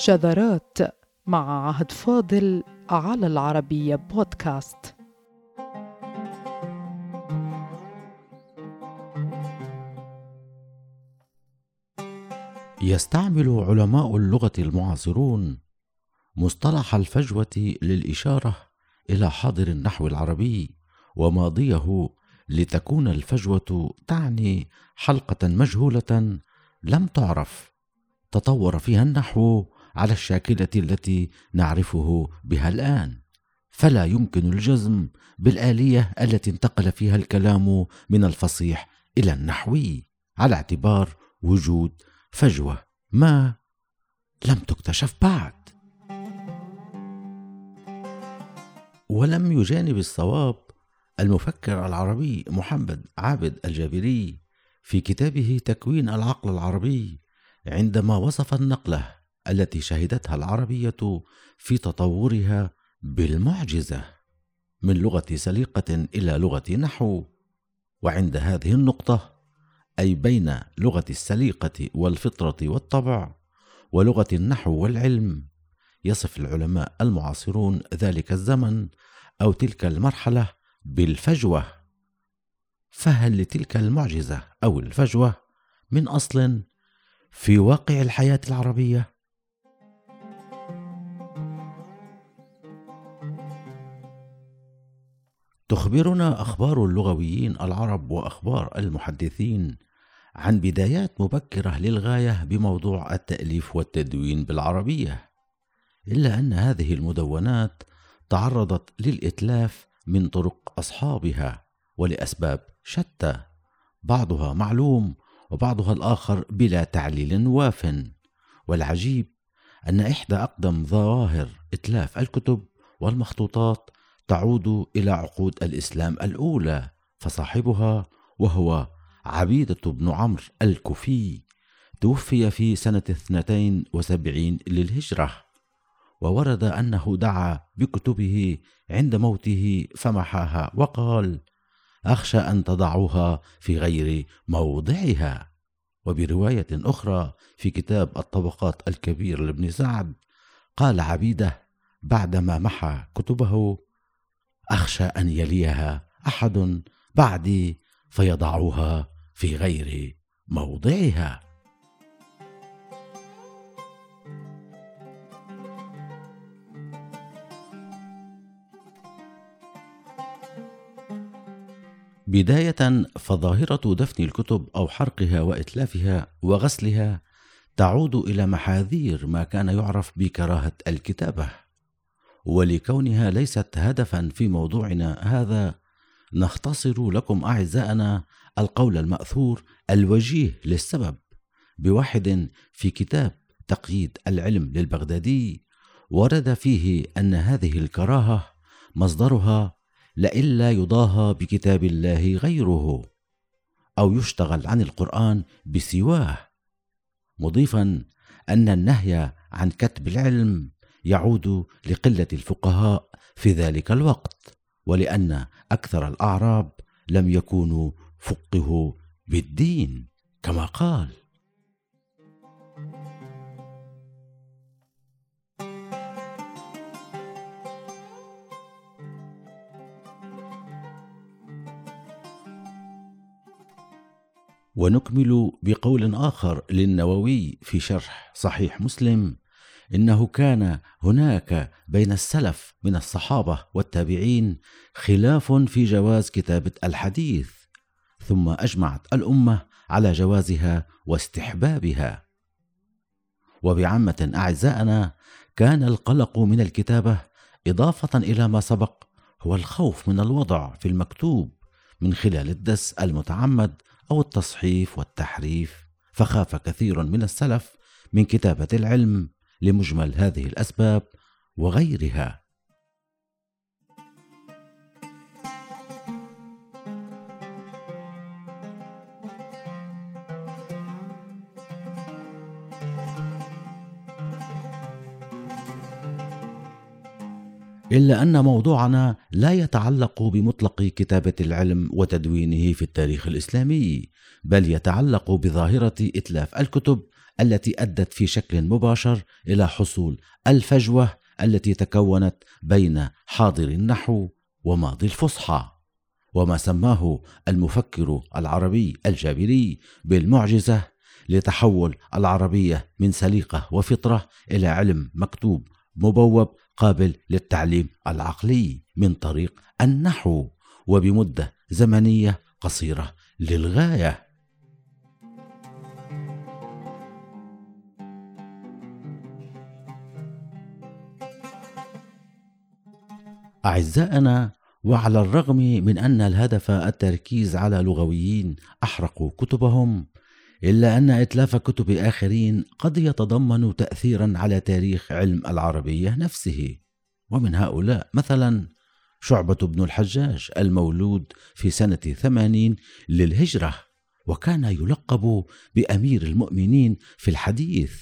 شذرات مع عهد فاضل على العربية بودكاست. يستعمل علماء اللغة المعاصرون مصطلح الفجوة للإشارة إلى حاضر النحو العربي وماضيه لتكون الفجوة تعني حلقة مجهولة لم تعرف. تطور فيها النحو على الشاكلة التي نعرفه بها الآن. فلا يمكن الجزم بالآلية التي انتقل فيها الكلام من الفصيح إلى النحوي على اعتبار وجود فجوة ما لم تكتشف بعد. ولم يجانب الصواب المفكر العربي محمد عابد الجابري في كتابه تكوين العقل العربي عندما وصف النقلة التي شهدتها العربية في تطورها بالمعجزة من لغة سليقة إلى لغة نحو. وعند هذه النقطة أي بين لغة السليقة والفطرة والطبع ولغة النحو والعلم يصف العلماء المعاصرون ذلك الزمن أو تلك المرحلة بالفجوة. فهل لتلك المعجزة أو الفجوة من أصل في واقع الحياة العربية؟ تخبرنا أخبار اللغويين العرب وأخبار المحدثين عن بدايات مبكرة للغاية بموضوع التأليف والتدوين بالعربية إلا أن هذه المدونات تعرضت للإتلاف من طرق أصحابها ولأسباب شتى بعضها معلوم وبعضها الآخر بلا تعليل واف. والعجيب أن إحدى أقدم ظواهر إتلاف الكتب والمخطوطات تعود إلى عقود الإسلام الأولى فصاحبها وهو عبيدة بن عمرو الكوفي توفي في سنة اثنتين وسبعين للهجرة. وورد أنه دعا بكتبه عند موته فمحاها وقال أخشى أن تضعوها في غير موضعها. وبرواية أخرى في كتاب الطبقات الكبير لابن سعد قال عبيده بعدما محى كتبه أخشى أن يليها أحد بعدي فيضعوها في غير موضعها. بداية فظاهرة دفن الكتب أو حرقها وإتلافها وغسلها تعود إلى محاذير ما كان يعرف بكراهة الكتابة. ولكونها ليست هدفا في موضوعنا هذا نختصر لكم أعزائنا القول المأثور الوجيه للسبب بواحد في كتاب تقييد العلم للبغدادي ورد فيه أن هذه الكراهة مصدرها لئلا يضاهى بكتاب الله غيره أو يشتغل عن القرآن بسواه مضيفا أن النهي عن كتب العلم يعود لقلة الفقهاء في ذلك الوقت ولأن أكثر الأعراب لم يكونوا فقهوا بالدين كما قال. ونكمل بقول آخر للنووي في شرح صحيح مسلم إنه كان هناك بين السلف من الصحابة والتابعين خلاف في جواز كتابة الحديث ثم أجمعت الأمة على جوازها واستحبابها. وبعامة أعزائنا كان القلق من الكتابة إضافة إلى ما سبق هو الخوف من الوضع في المكتوب من خلال الدس المتعمد أو التصحيف والتحريف فخاف كثير من السلف من كتابة العلم لمجمل هذه الأسباب وغيرها. إلا أن موضوعنا لا يتعلق بمطلق كتابة العلم وتدوينه في التاريخ الإسلامي بل يتعلق بظاهرة إتلاف الكتب التي أدت في شكل مباشر إلى حصول الفجوة التي تكونت بين حاضر النحو وماضي الفصحى وما سماه المفكر العربي الجابري بالمعجزة لتحول العربية من سليقة وفطرة إلى علم مكتوب مبوب قابل للتعليم العقلي من طريق النحو وبمدة زمنية قصيرة للغاية. أعزائنا وعلى الرغم من أن الهدف التركيز على لغويين احرقوا كتبهم إلا أن إتلاف كتب آخرين قد يتضمن تاثيرا على تاريخ علم العربية نفسه. ومن هؤلاء مثلا شعبة بن الحجاج المولود في سنة ثمانين للهجرة وكان يلقب بأمير المؤمنين في الحديث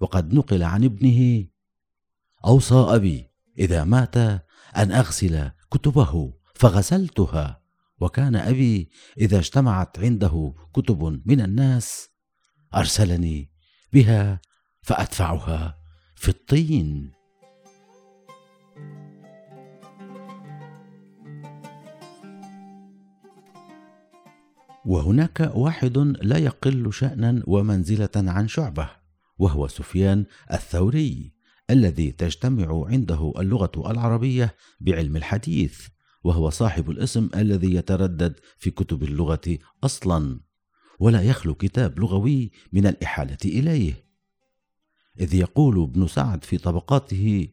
وقد نقل عن ابنه أوصى أبي إذا مات أن أغسل كتبه فغسلتها. وكان أبي إذا اجتمعت عنده كتب من الناس أرسلني بها فأدفعها في الطين. وهناك واحد لا يقل شأنا ومنزلة عن شعبة وهو سفيان الثوري. الذي تجتمع عنده اللغة العربية بعلم الحديث وهو صاحب الاسم الذي يتردد في كتب اللغة أصلا ولا يخلو كتاب لغوي من الإحالة إليه. إذ يقول ابن سعد في طبقاته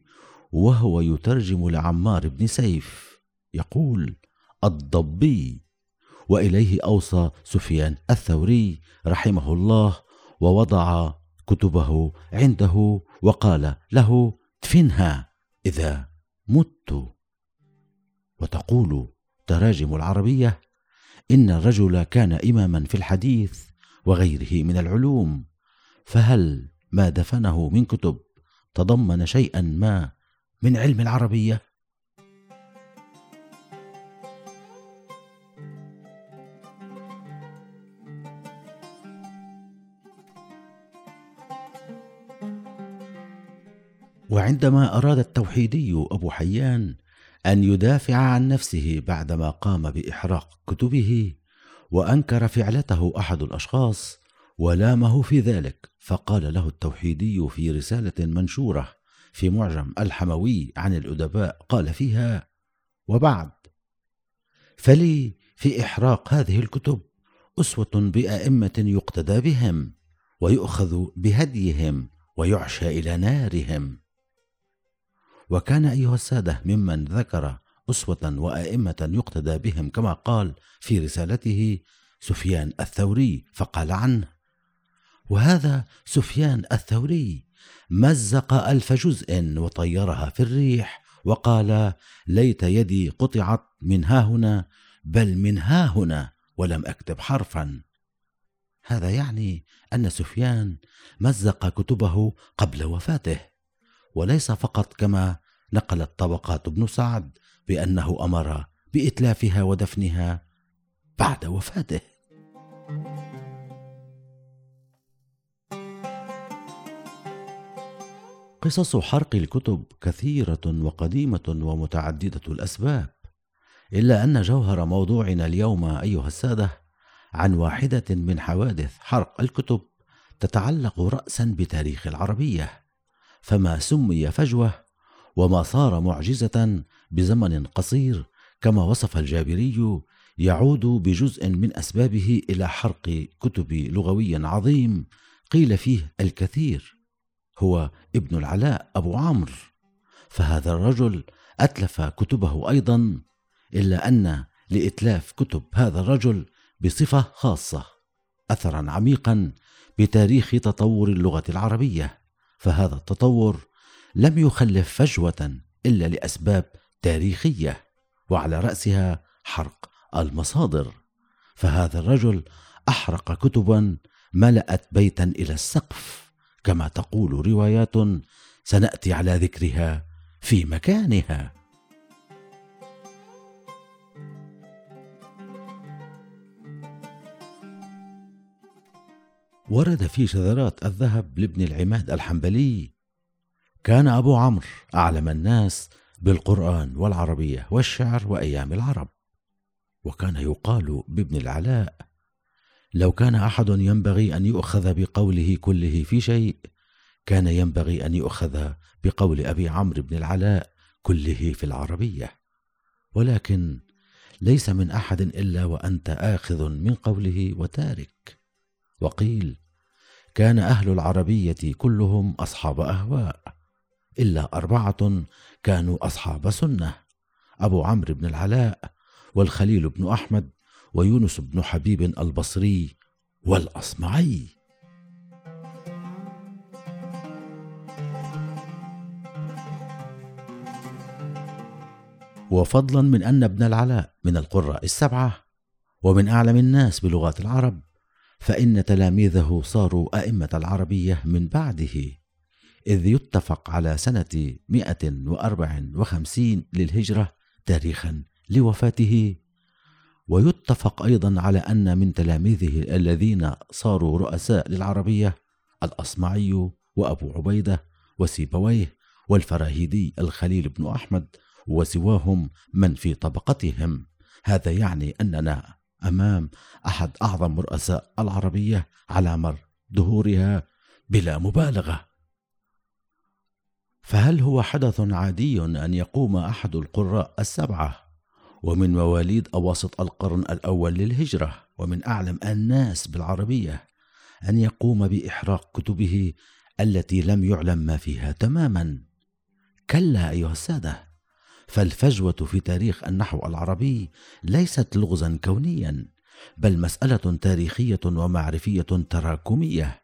وهو يترجم لعمار بن سيف يقول الضبي وإليه أوصى سفيان الثوري رحمه الله ووضع كتبه عنده وقال له ادفنها إذا مت وتقول تراجم العربية إن الرجل كان إماما في الحديث وغيره من العلوم فهل ما دفنه من كتب تضمن شيئا ما من علم العربية؟ وعندما أراد التوحيدي أبو حيان أن يدافع عن نفسه بعدما قام بإحراق كتبه وأنكر فعلته أحد الأشخاص ولامه في ذلك فقال له التوحيدي في رسالة منشورة في معجم الحموي عن الأدباء قال فيها وبعد فلي في إحراق هذه الكتب أسوة بأئمة يقتدى بهم ويؤخذ بهديهم ويعشى إلى نارهم. وكان أيها السادة ممن ذكر أسوة وأئمة يقتدى بهم كما قال في رسالته سفيان الثوري فقال عنه. وهذا سفيان الثوري مزق ألف جزء وطيرها في الريح وقال ليت يدي قطعت من ها هنا بل من ها هنا ولم أكتب حرفا. هذا يعني أن سفيان مزق كتبه قبل وفاته وليس فقط كما نقلت طبقات ابن سعد بأنه أمر بإتلافها ودفنها بعد وفاته. قصص حرق الكتب كثيرة وقديمة ومتعددة الأسباب إلا أن جوهر موضوعنا اليوم أيها السادة عن واحدة من حوادث حرق الكتب تتعلق راسا بتاريخ العربية فما سمي فجوة وما صار معجزة بزمن قصير كما وصف الجابري يعود بجزء من أسبابه إلى حرق كتب لغوي عظيم قيل فيه الكثير هو ابن العلاء أبو عمرو. فهذا الرجل أتلف كتبه أيضا إلا أن لإتلاف كتب هذا الرجل بصفة خاصة اثرا عميقا بتاريخ تطور اللغة العربية. فهذا التطور لم يخلف فجوة إلا لأسباب تاريخية وعلى رأسها حرق المصادر. فهذا الرجل أحرق كتبا ملأت بيتا إلى السقف. كما تقول روايات سنأتي على ذكرها في مكانها. ورد في شذرات الذهب لابن العماد الحنبلي كان أبو عمرو أعلم الناس بالقرآن والعربية والشعر وأيام العرب. وكان يقال بابن العلاء لو كان أحد ينبغي أن يؤخذ بقوله كله في شيء كان ينبغي أن يؤخذ بقول أبي عمرو بن العلاء كله في العربية. ولكن ليس من أحد إلا وأنت آخذ من قوله وتارك. وقيل كان أهل العربية كلهم أصحاب أهواء. إلا أربعة كانوا أصحاب سنة أبو عمرو بن العلاء والخليل بن أحمد ويونس بن حبيب البصري والأصمعي. وفضلا من أن ابن العلاء من القراء السبعة ومن أعلم الناس بلغات العرب فإن تلاميذه صاروا أئمة العربية من بعده. إذ يتفق على سنة 154 للهجرة تاريخا لوفاته. ويتفق أيضا على أن من تلاميذه الذين صاروا رؤساء للعربية الأصمعي وأبو عبيدة وسيبويه والفراهيدي الخليل بن أحمد وسواهم من في طبقتهم. هذا يعني أننا أمام أحد أعظم رؤساء العربية على مر دهورها بلا مبالغة. فهل هو حدث عادي أن يقوم أحد القراء السبعة ومن مواليد أواسط القرن الأول للهجرة؟ ومن أعلم الناس بالعربية أن يقوم بإحراق كتبه التي لم يعلم ما فيها تماما. كلا أيها السادة فالفجوة في تاريخ النحو العربي ليست لغزا كونيا بل مسألة تاريخية ومعرفية تراكمية.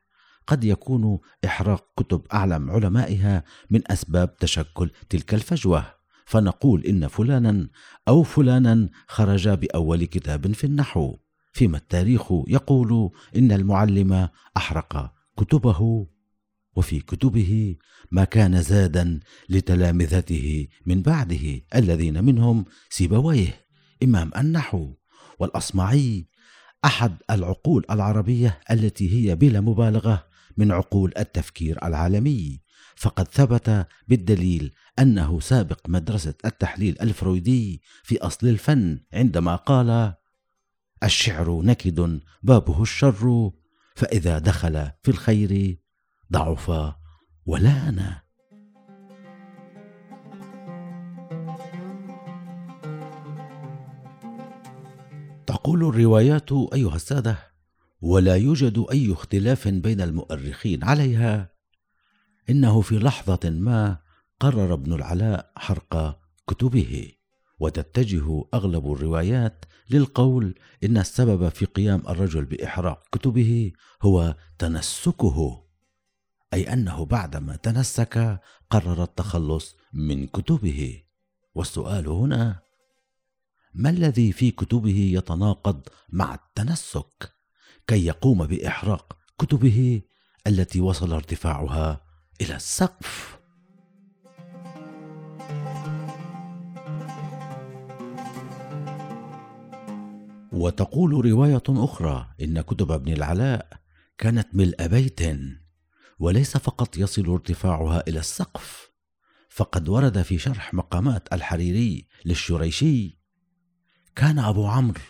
قد يكون إحراق كتب أعلم علمائها من أسباب تشكل تلك الفجوة. فنقول إن فلانا أو فلانا خرج بأول كتاب في النحو. فيما التاريخ يقول إن المعلم أحرق كتبه. وفي كتبه ما كان زادا لتلامذته من بعده الذين منهم سيبويه إمام النحو والأصمعي أحد العقول العربية التي هي بلا مبالغة. من عقول التفكير العالمي. فقد ثبت بالدليل أنه سابق مدرسة التحليل الفرويدي في أصل الفن عندما قال الشعر نكد بابه الشر فإذا دخل في الخير ضعف ولان تقول الروايات أيها السادة ولا يوجد أي اختلاف بين المؤرخين عليها. إنه في لحظة ما قرر ابن العلاء حرق كتبه وتتجه أغلب الروايات للقول إن السبب في قيام الرجل بإحراق كتبه هو تنسكه أي أنه بعدما تنسك قرر التخلص من كتبه. والسؤال هنا ما الذي في كتبه يتناقض مع التنسك؟ كي يقوم بإحراق كتبه التي وصل ارتفاعها إلى السقف. وتقول رواية أخرى إن كتب ابن العلاء كانت ملء بيت وليس فقط يصل ارتفاعها إلى السقف فقد ورد في شرح مقامات الحريري للشريشي كان أبو عمرو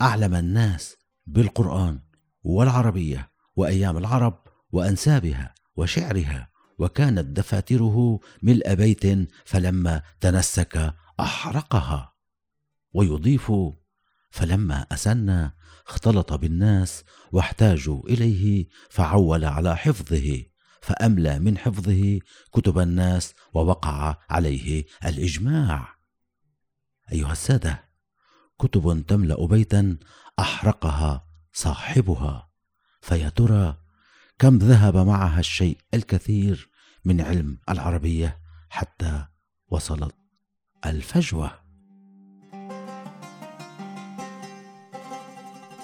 أعلم الناس بالقرآن. والعربية وأيام العرب وأنسابها وشعرها وكانت دفاتره ملء بيت فلما تنسك أحرقها. ويضيف فلما اسن اختلط بالناس واحتاجوا إليه فعول على حفظه فأملى من حفظه كتب الناس ووقع عليه الإجماع. أيها السادة كتب تملأ بيتا أحرقها صاحبها. فيا ترى كم ذهب معها الشيء الكثير من علم العربية حتى وصلت الفجوة.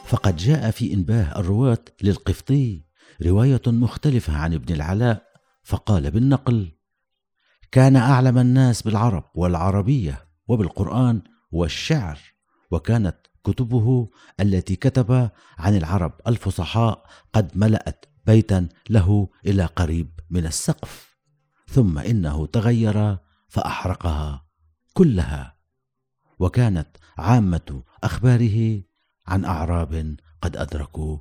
فقد جاء في إنباه الرواة للقفطي رواية مختلفة عن ابن العلاء فقال بالنقل كان أعلم الناس بالعرب والعربية وبالقرآن والشعر وكانت كتبه التي كتب عن العرب الفصحاء قد ملأت بيتا له إلى قريب من السقف ثم إنه تغير فأحرقها كلها. وكانت عامة أخباره عن أعراب قد أدركوا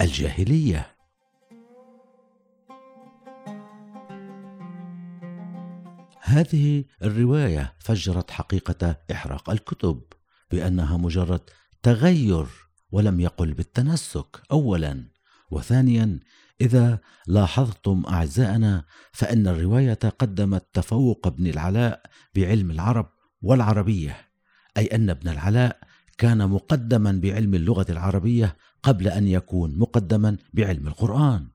الجاهلية. هذه الرواية فجرت حقيقة إحراق الكتب. بأنها مجرد تغير ولم يقل بالتنسك اولا. وثانيا إذا لاحظتم أعزائنا فإن الرواية قدمت تفوق ابن العلاء بعلم العرب والعربية أي أن ابن العلاء كان مقدما بعلم اللغة العربية قبل أن يكون مقدما بعلم القرآن.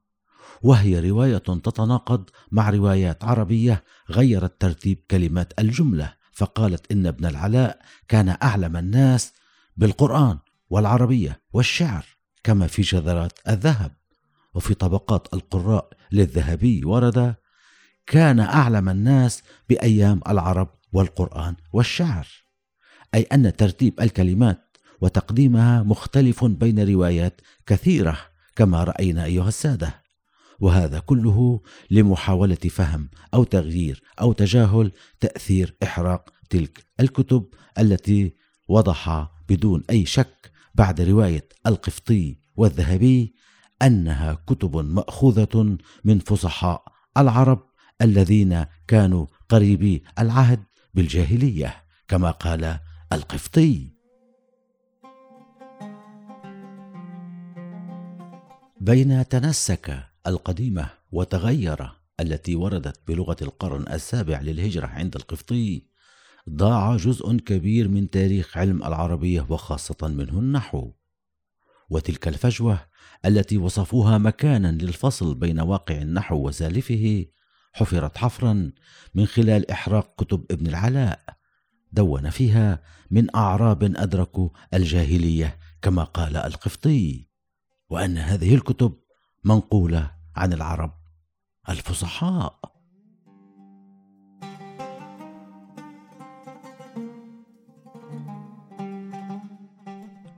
وهي رواية تتناقض مع روايات عربية غيرت ترتيب كلمات الجملة. فقالت إن ابن العلاء كان أعلم الناس بالقرآن والعربية والشعر كما في شذرات الذهب وفي طبقات القراء للذهبي ورد كان أعلم الناس بأيام العرب والقرآن والشعر. أي أن ترتيب الكلمات وتقديمها مختلف بين روايات كثيرة كما رأينا أيها السادة. وهذا كله لمحاولة فهم أو تغيير أو تجاهل تأثير إحراق تلك الكتب التي وضح بدون أي شك بعد رواية القفطي والذهبي أنها كتب مأخوذة من فصحاء العرب الذين كانوا قريبي العهد بالجاهلية كما قال القفطي. بين تنسك القديمة وتغير التي وردت بلغة القرن السابع للهجرة عند القفطي ضاع جزء كبير من تاريخ علم العربية وخاصة منه النحو. وتلك الفجوة التي وصفوها مكانا للفصل بين واقع النحو وسالفه حفرت حفرا من خلال إحراق كتب ابن العلاء دون فيها من أعراب ادركوا الجاهلية كما قال القفطي وأن هذه الكتب منقولة عن العرب. الفصحاء.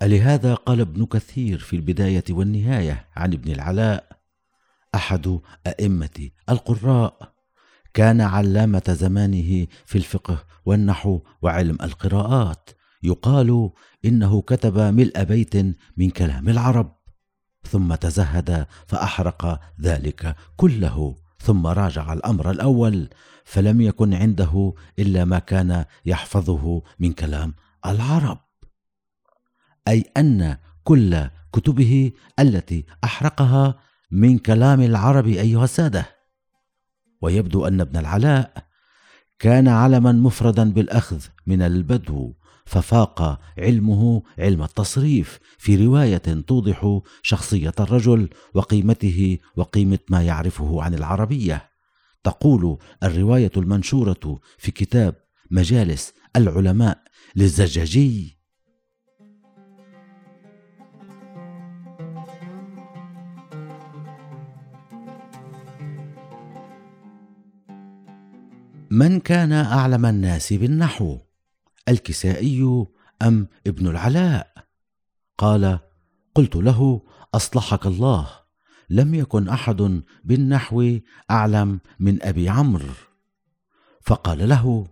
لهذا قال ابن كثير في البداية والنهاية عن ابن العلاء أحد أئمة القراء. كان علامة زمانه في الفقه والنحو وعلم القراءات. يقال إنه كتب ملء بيت من كلام العرب. ثم تزهد فأحرق ذلك كله ثم راجع الأمر الأول فلم يكن عنده إلا ما كان يحفظه من كلام العرب. أي أن كل كتبه التي أحرقها من كلام العرب أيها السادة. ويبدو أن ابن العلاء كان علما مفردا بالأخذ من البدو. ففاق علمه علم التصريف في رواية توضح شخصية الرجل وقيمته وقيمة ما يعرفه عن العربية. تقول الرواية المنشورة في كتاب مجالس العلماء للزجاجي. من كان أعلم الناس بالنحو؟ الكسائي أم ابن العلاء؟ قال قلت له أصلحك الله لم يكن أحد بالنحو أعلم من أبي عمرو. فقال له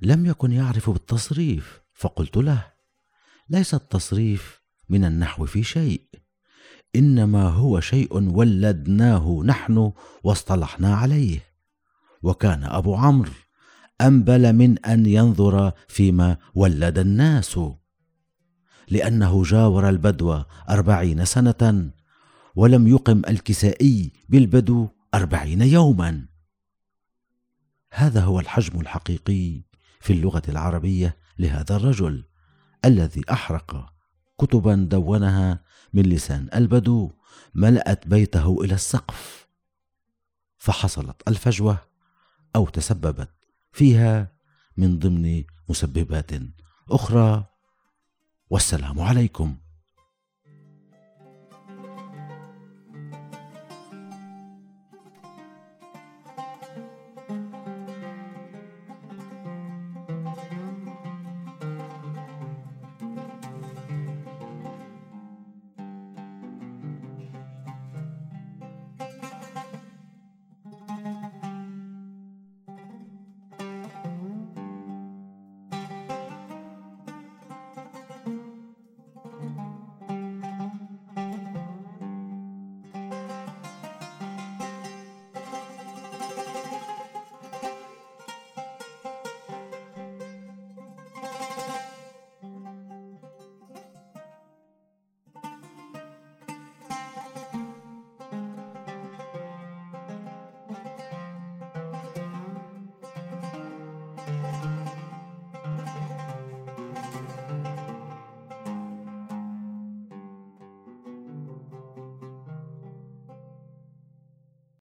لم يكن يعرف بالتصريف. فقلت له ليس التصريف من النحو في شيء إنما هو شيء ولدناه نحن واصطلحنا عليه وكان أبو عمرو أنبل من أن ينظر فيما ولد الناس. لأنه جاور البدو أربعين سنة ولم يقم الكسائي بالبدو أربعين يوما. هذا هو الحجم الحقيقي في اللغة العربية لهذا الرجل الذي أحرق كتبا دونها من لسان البدو ملأت بيته إلى السقف. فحصلت الفجوة أو تسببت فيها من ضمن مسببات أخرى. والسلام عليكم.